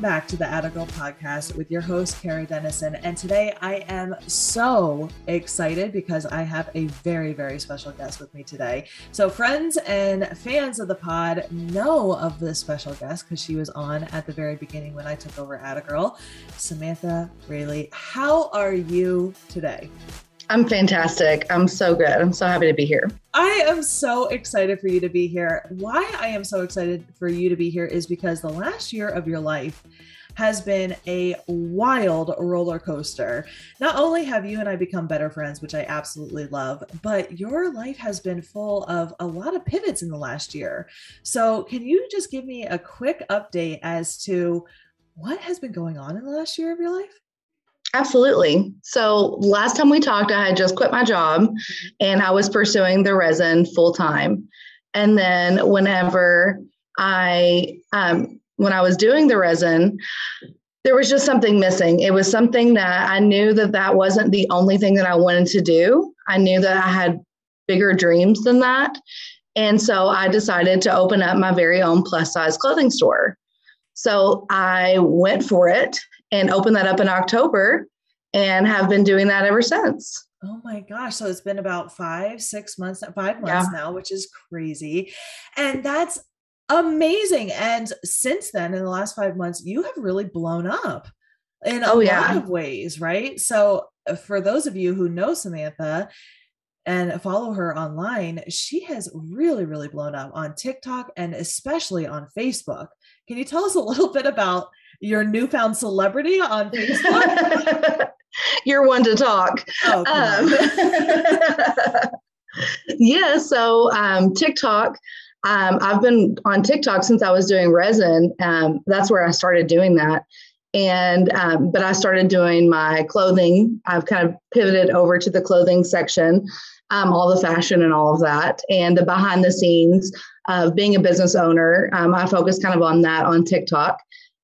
Welcome back to the Atta Girl podcast with your host, Carrie Dennison. And today I am so excited because I have a very, very special guest with me today. So, friends and fans of the pod know of this special guest because she was on at the very beginning when I took over Atta Girl, Samantha Raley. How are you today? I'm fantastic. I'm so good. I'm so happy to be here. I am so excited for you to be here. Why I am so excited for you to be here is because the last year of your life has been a wild roller coaster. Not only have you and I become better friends, which I absolutely love, but your life has been full of a lot of pivots in the last year. So, can you just give me a quick update as to what has been going on in the last year of your life? Absolutely. So last time we talked, I had just quit my job mm-hmm. and I was pursuing the resin full time. And then whenever I, um, when I was doing the resin, there was just something missing. It was something that I knew that that wasn't the only thing that I wanted to do. I knew that I had bigger dreams than that. And so I decided to open up my very own plus size clothing store. So I went for it and opened that up in October and have been doing that ever since. Oh my gosh. So it's been about five, six months, five months yeah. now, which is crazy. And that's amazing. And since then, in the last five months, you have really blown up in a oh, yeah. lot of ways, right? So uh, for those of you who know Samantha, and follow her online, she has really, really blown up on TikTok and especially on Facebook. Can you tell us a little bit about your newfound celebrity on Facebook? You're one to talk. Oh, um, yeah, so um, TikTok. Um, I've been on TikTok since I was doing resin. Um, that's where I started doing that. And, um, but I started doing my clothing. I've kind of pivoted over to the clothing section, um, all the fashion and all of that, and the behind the scenes of being a business owner. Um, I focus kind of on that on TikTok.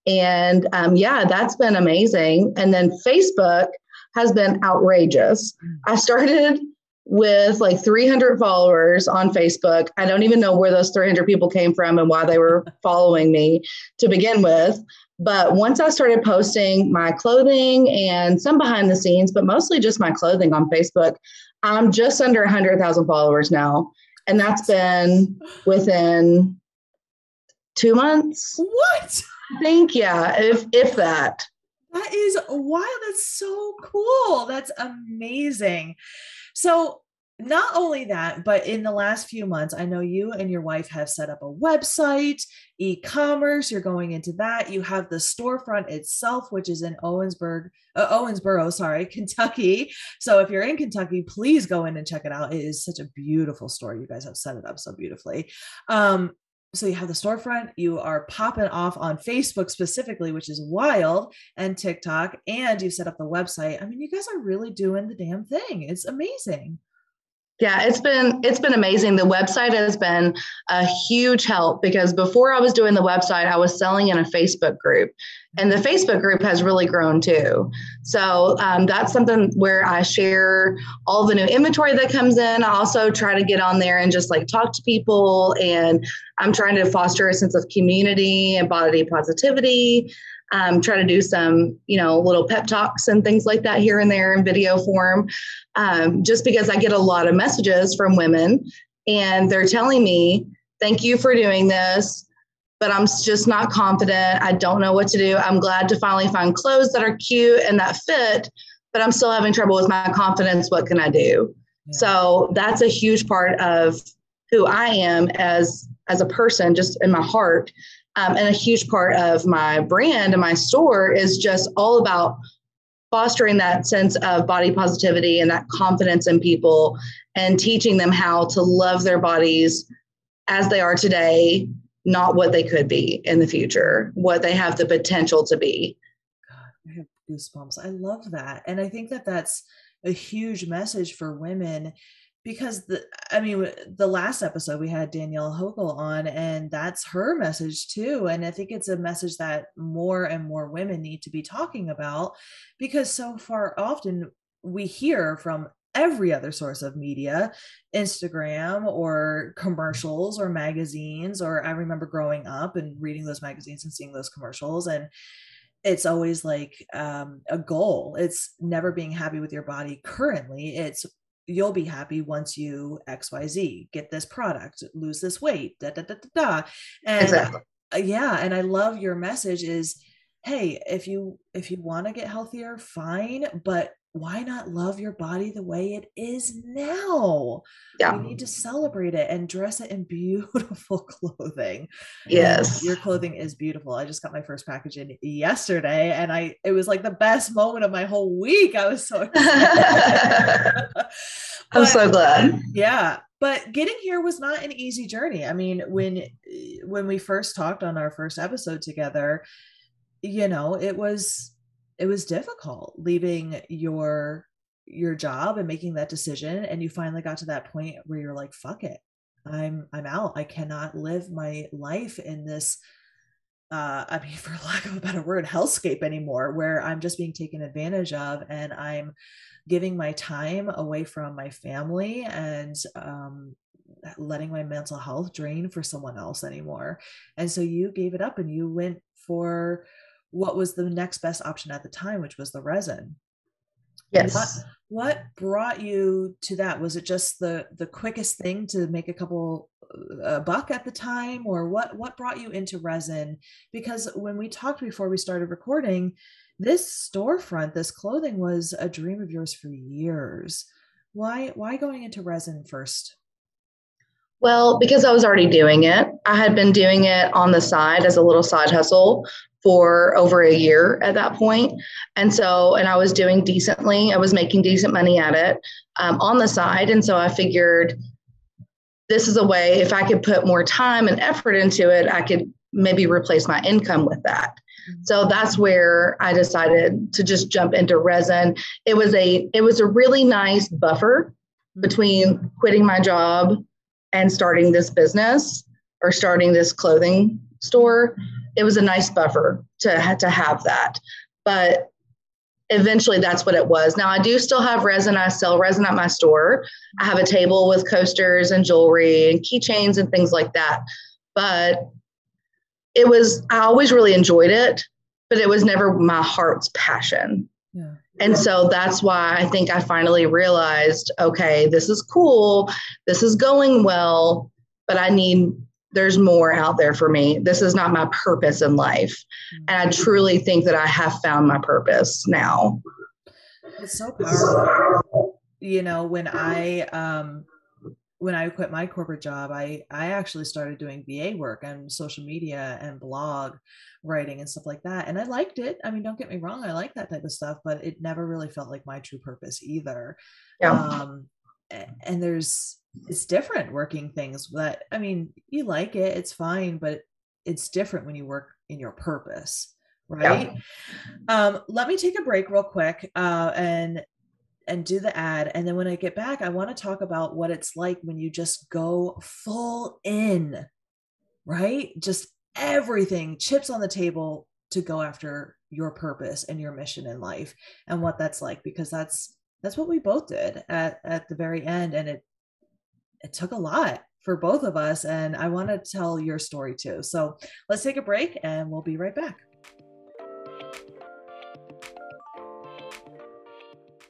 And um, yeah, that's been amazing. And then Facebook has been outrageous. I started with like 300 followers on Facebook. I don't even know where those 300 people came from and why they were following me to begin with. But once I started posting my clothing and some behind the scenes, but mostly just my clothing on Facebook, I'm just under 100,000 followers now. And that's been within two months. What? I think, yeah, if if that. That is wild. That's so cool. That's amazing. So not only that, but in the last few months, I know you and your wife have set up a website, e commerce. You're going into that. You have the storefront itself, which is in Owensburg, uh, Owensboro, sorry, Kentucky. So if you're in Kentucky, please go in and check it out. It is such a beautiful store. You guys have set it up so beautifully. Um, so you have the storefront you are popping off on facebook specifically which is wild and tiktok and you set up the website i mean you guys are really doing the damn thing it's amazing yeah, it's been it's been amazing. The website has been a huge help because before I was doing the website, I was selling in a Facebook group, and the Facebook group has really grown too. So um, that's something where I share all the new inventory that comes in. I also try to get on there and just like talk to people, and I'm trying to foster a sense of community and body positivity um, try to do some, you know, little pep talks and things like that here and there in video form, um, just because I get a lot of messages from women and they're telling me, thank you for doing this, but I'm just not confident. I don't know what to do. I'm glad to finally find clothes that are cute and that fit, but I'm still having trouble with my confidence. What can I do? Yeah. So that's a huge part of who I am as as a person, just in my heart. Um, and a huge part of my brand and my store is just all about fostering that sense of body positivity and that confidence in people and teaching them how to love their bodies as they are today, not what they could be in the future, what they have the potential to be. God, I have goosebumps. I love that. And I think that that's a huge message for women because the i mean the last episode we had danielle hogel on and that's her message too and i think it's a message that more and more women need to be talking about because so far often we hear from every other source of media Instagram or commercials or magazines. Or I remember growing up and reading those magazines and seeing those commercials. And it's always like um, a goal. It's never being happy with your body currently. It's you'll be happy once you XYZ, get this product, lose this weight, da da da da da. And exactly. Uh, yeah, and I love your message is hey, if you if you want to get healthier, fine, but why not love your body the way it is now? Yeah. You need to celebrate it and dress it in beautiful clothing. Yes. And your clothing is beautiful. I just got my first package in yesterday and I it was like the best moment of my whole week. I was so I'm so glad. Yeah. But getting here was not an easy journey. I mean, when when we first talked on our first episode together, you know, it was it was difficult leaving your your job and making that decision and you finally got to that point where you're like fuck it. I'm i'm out. I cannot live my life in this uh i mean for lack of a better word hellscape anymore where i'm just being taken advantage of and i'm giving my time away from my family and um letting my mental health drain for someone else anymore. And so you gave it up and you went for what was the next best option at the time, which was the resin. Yes. What, what brought you to that? Was it just the the quickest thing to make a couple uh, a buck at the time, or what what brought you into resin? Because when we talked before we started recording, this storefront, this clothing was a dream of yours for years. Why why going into resin first? Well, because I was already doing it. I had been doing it on the side as a little side hustle for over a year at that point. And so, and I was doing decently, I was making decent money at it um, on the side. And so I figured this is a way, if I could put more time and effort into it, I could maybe replace my income with that. So that's where I decided to just jump into resin. It was a it was a really nice buffer between quitting my job and starting this business or starting this clothing store it was a nice buffer to to have that. But eventually that's what it was. Now I do still have resin. I sell resin at my store. I have a table with coasters and jewelry and keychains and things like that. But it was I always really enjoyed it, but it was never my heart's passion. Yeah. And so that's why I think I finally realized, okay, this is cool. This is going well, but I need there's more out there for me. This is not my purpose in life. And I truly think that I have found my purpose now. It's so powerful. You know, when I um when I quit my corporate job, I I actually started doing VA work and social media and blog writing and stuff like that. And I liked it. I mean, don't get me wrong, I like that type of stuff, but it never really felt like my true purpose either. Yeah. Um and there's it's different working things that i mean you like it it's fine but it's different when you work in your purpose right yeah. um let me take a break real quick uh and and do the ad and then when i get back i want to talk about what it's like when you just go full in right just everything chips on the table to go after your purpose and your mission in life and what that's like because that's that's what we both did at at the very end and it it took a lot for both of us and i want to tell your story too so let's take a break and we'll be right back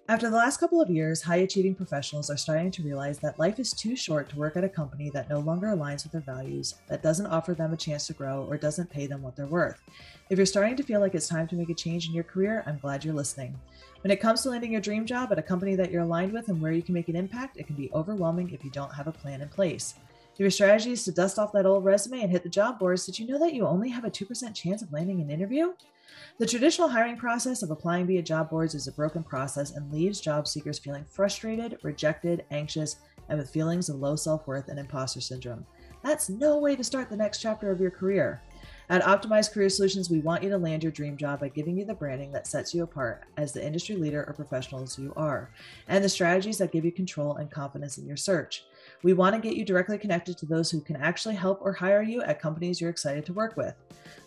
After the last couple of years, high achieving professionals are starting to realize that life is too short to work at a company that no longer aligns with their values, that doesn't offer them a chance to grow, or doesn't pay them what they're worth. If you're starting to feel like it's time to make a change in your career, I'm glad you're listening. When it comes to landing your dream job at a company that you're aligned with and where you can make an impact, it can be overwhelming if you don't have a plan in place. Your strategy is to dust off that old resume and hit the job boards, did you know that you only have a 2% chance of landing an interview? The traditional hiring process of applying via job boards is a broken process and leaves job seekers feeling frustrated, rejected, anxious, and with feelings of low self worth and imposter syndrome. That's no way to start the next chapter of your career. At Optimized Career Solutions, we want you to land your dream job by giving you the branding that sets you apart as the industry leader or professionals you are, and the strategies that give you control and confidence in your search. We want to get you directly connected to those who can actually help or hire you at companies you're excited to work with.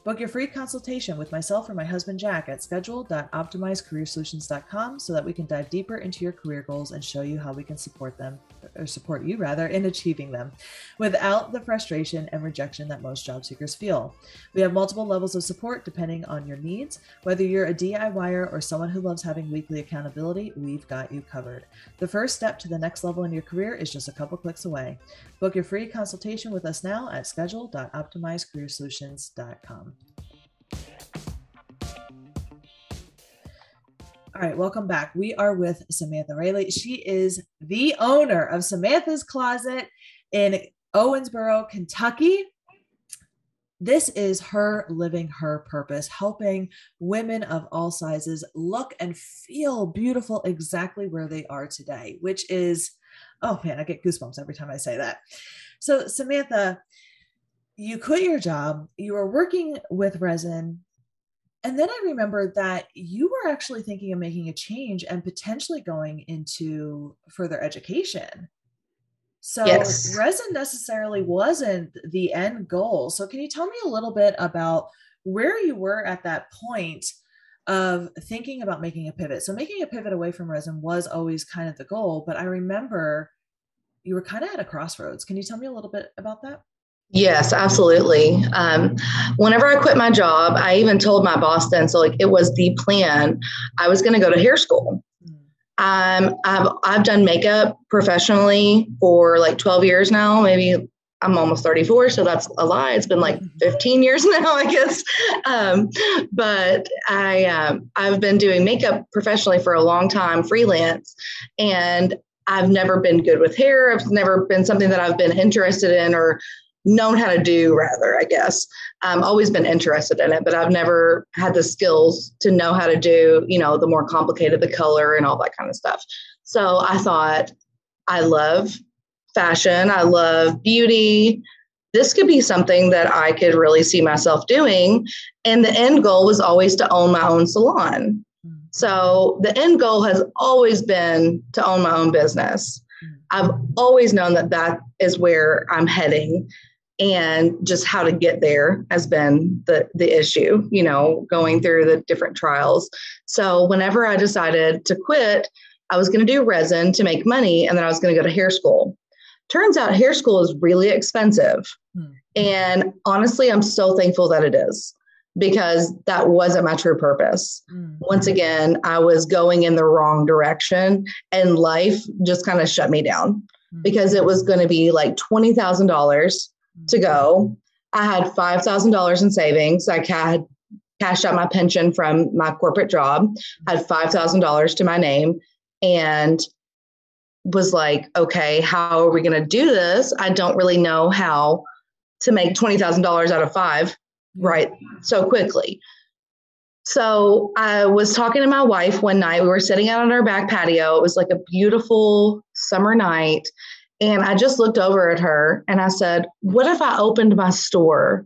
Book your free consultation with myself or my husband Jack at schedule.optimizedcareersolutions.com so that we can dive deeper into your career goals and show you how we can support them or support you rather in achieving them without the frustration and rejection that most job seekers feel. We have multiple levels of support depending on your needs. Whether you're a DIYer or someone who loves having weekly accountability, we've got you covered. The first step to the next level in your career is just a couple clicks away. Book your free consultation with us now at schedule.optimizedcareersolutions.com. All right, welcome back. We are with Samantha Raley. She is the owner of Samantha's Closet in Owensboro, Kentucky. This is her living her purpose, helping women of all sizes look and feel beautiful exactly where they are today, which is, oh man, I get goosebumps every time I say that. So, Samantha, you quit your job, you were working with resin and then I remembered that you were actually thinking of making a change and potentially going into further education. So yes. resin necessarily wasn't the end goal. So can you tell me a little bit about where you were at that point of thinking about making a pivot? So making a pivot away from resin was always kind of the goal, but I remember you were kind of at a crossroads. Can you tell me a little bit about that? Yes, absolutely. Um, whenever I quit my job, I even told my boss then, so like it was the plan. I was going to go to hair school. Um, I've I've done makeup professionally for like 12 years now. Maybe I'm almost 34, so that's a lie. It's been like mm-hmm. 15 years now, I guess. Um, but I um, I've been doing makeup professionally for a long time, freelance, and I've never been good with hair. It's never been something that I've been interested in or known how to do rather i guess. I've always been interested in it but i've never had the skills to know how to do you know the more complicated the color and all that kind of stuff. So i thought i love fashion i love beauty. This could be something that i could really see myself doing and the end goal was always to own my own salon. Hmm. so the end goal has always been to own my own business. Hmm. I've always known that that is where I'm heading and just how to get there has been the the issue you know going through the different trials so whenever i decided to quit i was going to do resin to make money and then i was going to go to hair school turns out hair school is really expensive hmm. and honestly i'm so thankful that it is because that wasn't my true purpose. Mm. Once again, I was going in the wrong direction and life just kind of shut me down mm. because it was going to be like $20,000 to go. I had $5,000 in savings. I had cashed out my pension from my corporate job, I had $5,000 to my name, and was like, okay, how are we going to do this? I don't really know how to make $20,000 out of five mm-hmm. right so quickly. So I was talking to my wife one night. We were sitting out on our back patio. It was like a beautiful summer night. And I just looked over at her and I said, What if I opened my store?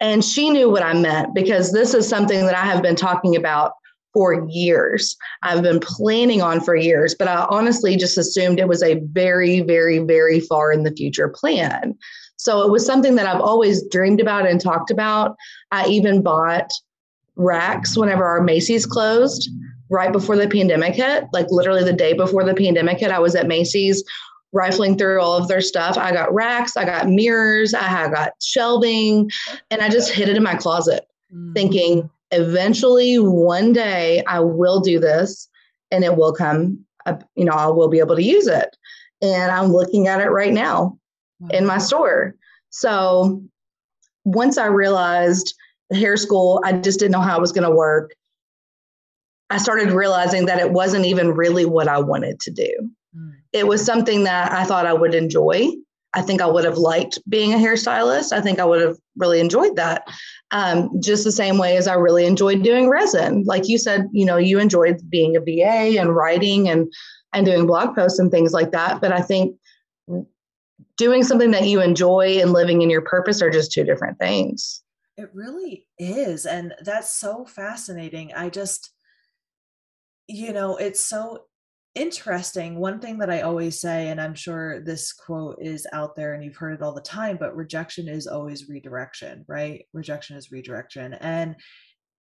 And she knew what I meant because this is something that I have been talking about for years. I've been planning on for years, but I honestly just assumed it was a very, very, very far in the future plan. So it was something that I've always dreamed about and talked about. I even bought racks whenever our Macy's closed right before the pandemic hit, like literally the day before the pandemic hit. I was at Macy's rifling through all of their stuff. I got racks, I got mirrors, I got shelving, and I just hid it in my closet, mm-hmm. thinking eventually one day I will do this and it will come, you know, I will be able to use it. And I'm looking at it right now in my store. So once I realized hair school, I just didn't know how it was going to work. I started realizing that it wasn't even really what I wanted to do. It was something that I thought I would enjoy. I think I would have liked being a hairstylist. I think I would have really enjoyed that. Um, just the same way as I really enjoyed doing resin. Like you said, you know, you enjoyed being a VA and writing and and doing blog posts and things like that. But I think doing something that you enjoy and living in your purpose are just two different things. It really is. And that's so fascinating. I just, you know, it's so interesting. One thing that I always say, and I'm sure this quote is out there and you've heard it all the time, but rejection is always redirection, right? Rejection is redirection. And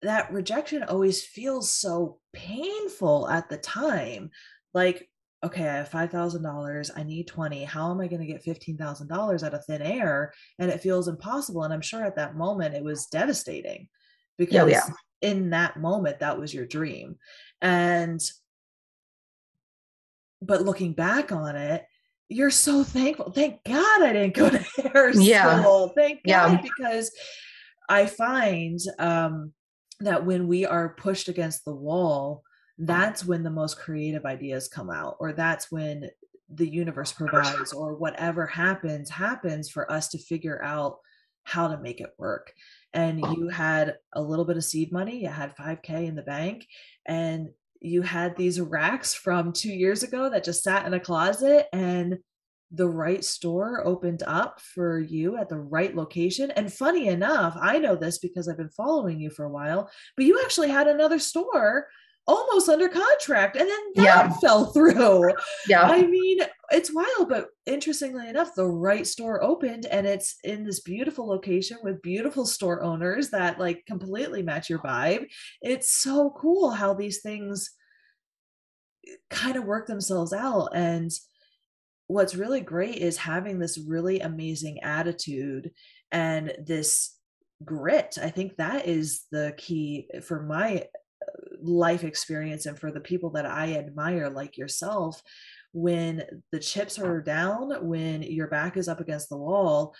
that rejection always feels so painful at the time. Like, okay, I have $5,000, I need 20. How am I going to get $15,000 out of thin air? And it feels impossible. And I'm sure at that moment it was devastating because oh, yeah. in that moment, that was your dream. And but looking back on it, you're so thankful. Thank God I didn't go to hair school. yeah. Thank God yeah. because I find um, that when we are pushed against the wall, that's when the most creative ideas come out, or that's when the universe provides, or whatever happens happens for us to figure out how to make it work. And you had a little bit of seed money, you had 5K in the bank, and you had these racks from two years ago that just sat in a closet and the right store opened up for you at the right location. And funny enough, I know this because I've been following you for a while, but you actually had another store almost under contract and then that yeah. fell through. Yeah. I mean, it's wild, but interestingly enough, the right store opened and it's in this beautiful location with beautiful store owners that like completely match your vibe. It's so cool how these things kind of work themselves out. And what's really great is having this really amazing attitude and this grit. I think that is the key for my life experience and for the people that I admire, like yourself, when the chips are down, when your back is up against the wall,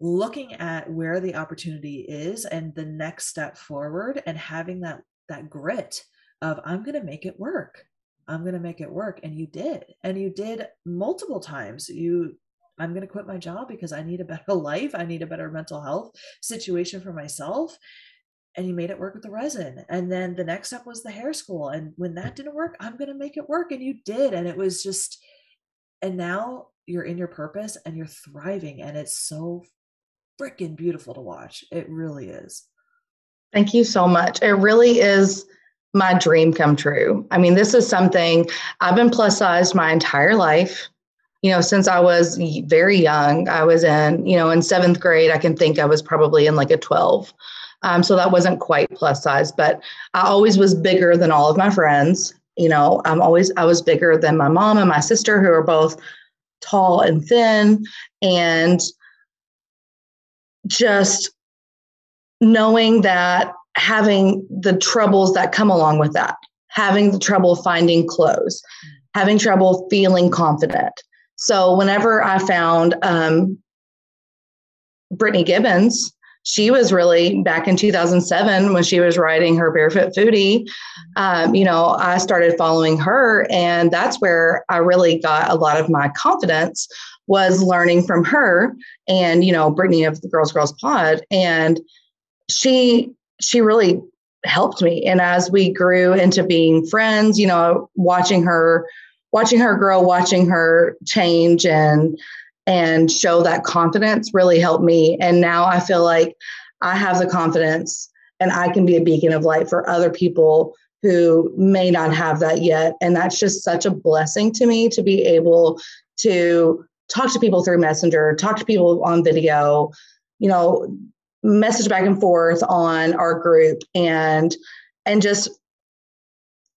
looking at where the opportunity is and the next step forward and having that that grit of I'm going to make it work. I'm going to make it work and you did. And you did multiple times. You I'm going to quit my job because I need a better life. I need a better mental health situation for myself and you made it work with the resin and then the next step was the hair school and when that didn't work i'm going to make it work and you did and it was just and now you're in your purpose and you're thriving and it's so freaking beautiful to watch. It really is. Thank you so much. It really is my dream come true. I mean this is something i've been plus sized my entire life. You know since i was very young i was in you know in seventh grade i can think i was probably in like a 12 um, so that wasn't quite plus size, but I always was bigger than all of my friends. You know, I'm always, I was bigger than my mom and my sister, who are both tall and thin. And just knowing that having the troubles that come along with that, having the trouble finding clothes, having trouble feeling confident. So whenever I found um, Brittany Gibbons, she was really back in 2007 when she was writing her barefoot foodie um, you know i started following her and that's where i really got a lot of my confidence was learning from her and you know brittany of the girls girls pod and she she really helped me. And as we grew into being friends you know watching her watching her grow watching her change and and show that confidence really helped me. And now I feel like I have the confidence and I can be a beacon of light for other people who may not have that yet. And that's just such a blessing to me to be able to talk to people through Messenger, talk to people on video, you know, message back and forth on our group and and just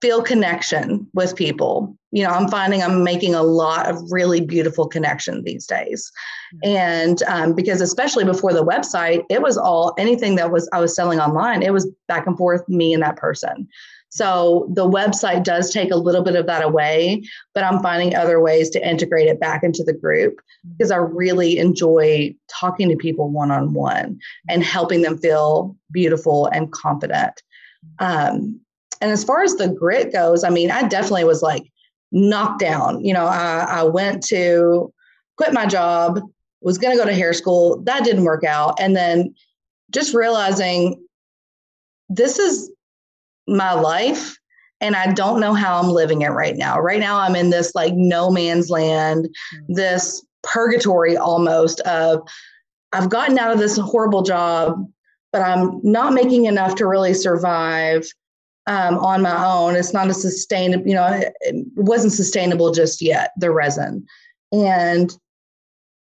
feel connection with people. You know, I'm finding I'm making a lot of really beautiful connections these days. Mm-hmm. And um, because especially before the website, it was all anything that was I was selling online, it was back and forth me and that person. So the website does take a little bit of that away, but I'm finding other ways to integrate it back into the group mm-hmm. because I really enjoy talking to people one on one and helping them feel beautiful and confident. Um, and as far as the grit goes, I mean, I definitely was like knocked down. You know, I, I went to quit my job, was going to go to hair school. That didn't work out. And then just realizing this is my life and I don't know how I'm living it right now. Right now, I'm in this like no man's land, mm. this purgatory almost of I've gotten out of this horrible job, but I'm not making enough to really survive um, on my own. It's not a sustainable, you know, it, it wasn't sustainable just yet, the resin. And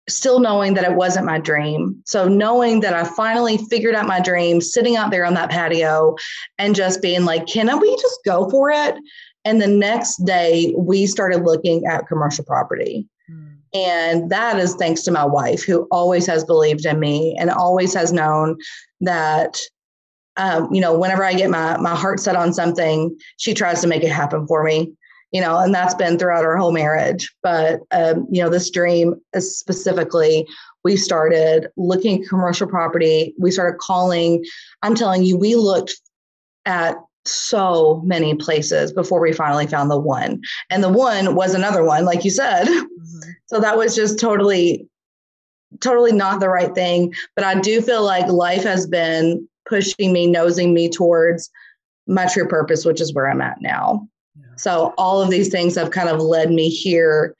still knowing that it wasn't my dream. So knowing that I finally figured out my dream, sitting out there on that patio and just being like, can we just go for it? And the next day we started looking at commercial property. Hmm. And that is thanks to my wife, who always has believed in me and always has known that um, you know, whenever I get my my heart set on something, she tries to make it happen for me. You know, and that's been throughout our whole marriage. But um, you know, this dream is specifically, we started looking at commercial property. We started calling. I'm telling you, we looked at so many places before we finally found the one. And the one was another one, like you said. Mm-hmm. So that was just totally, totally not the right thing. But I do feel like life has been pushing me, nosing me towards my true purpose, which is where I'm at now. Yeah. So all of these things have kind of led me here.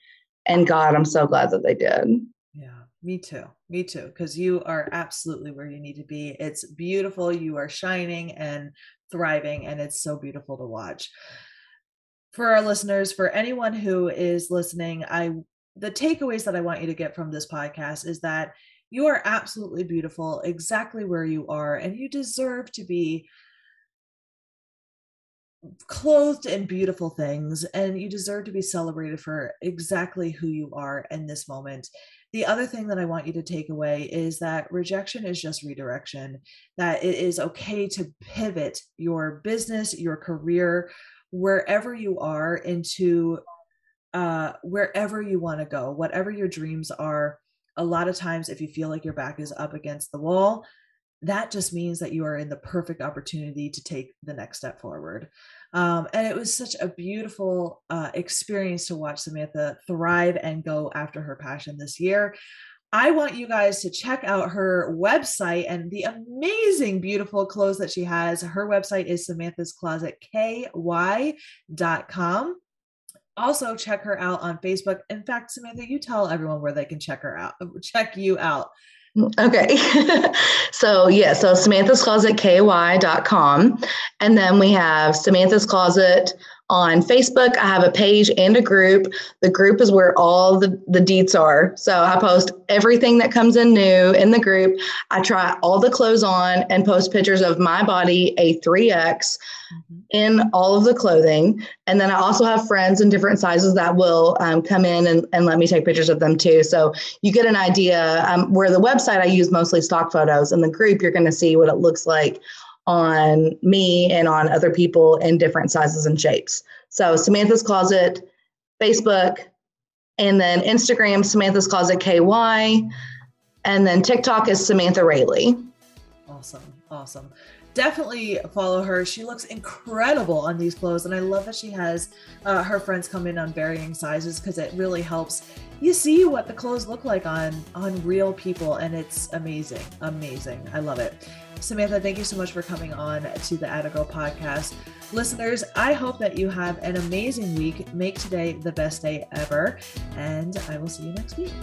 And God, I'm so glad that they did. Yeah, me too. Me too. Because you are absolutely where you need to be. It's beautiful. You are shining and thriving, and it's so beautiful to watch. For our listeners, for anyone who is listening, I the takeaways that I want you to get from this podcast is that you are absolutely beautiful exactly where you are, and you deserve to be clothed in beautiful things and you deserve to be celebrated for exactly who you are in this moment. The other thing that I want you to take away is that rejection is just redirection, that it is okay to pivot your business, your career, wherever you are into uh, wherever you want to go, whatever your dreams are a lot of times if you feel like your back is up against the wall that just means that you are in the perfect opportunity to take the next step forward. Um, and it was such a beautiful uh, experience to watch samantha thrive and go after her passion this year. I want you guys to check out her website and the amazing, beautiful clothes that she has. Her website is Samantha's Closet KY.com also check her out on Facebook. In fact, Samantha, you tell everyone where they can check her out, check you out. Okay. so yeah, so Samantha's Closet KY.com. And then we have Samantha's Closet on Facebook. I have a page and a group. The group is where all the, the deets are. So I post everything that comes in new in the group. I try all the clothes on and post pictures of my body, a 3X, mm-hmm. in all of the clothing. And then I also have friends in different sizes that will um, come in and, and let me take pictures of them too. So you get an idea um, where the website I use mostly stock photos. In the group, you're going to see what it looks like on me and on other people in different sizes and shapes. So Samantha's Closet, Facebook, and then Instagram, Samantha's Closet KY, and then TikTok is Samantha Raley. Awesome. Awesome. Definitely follow her. She looks incredible on these clothes. And I love that she has uh, her friends come in on varying sizes because it really helps you see what the clothes look like on on real people and it's amazing amazing i love it samantha thank you so much for coming on to the Atta podcast listeners i hope that you have an amazing week make today the best day ever and i will see you next week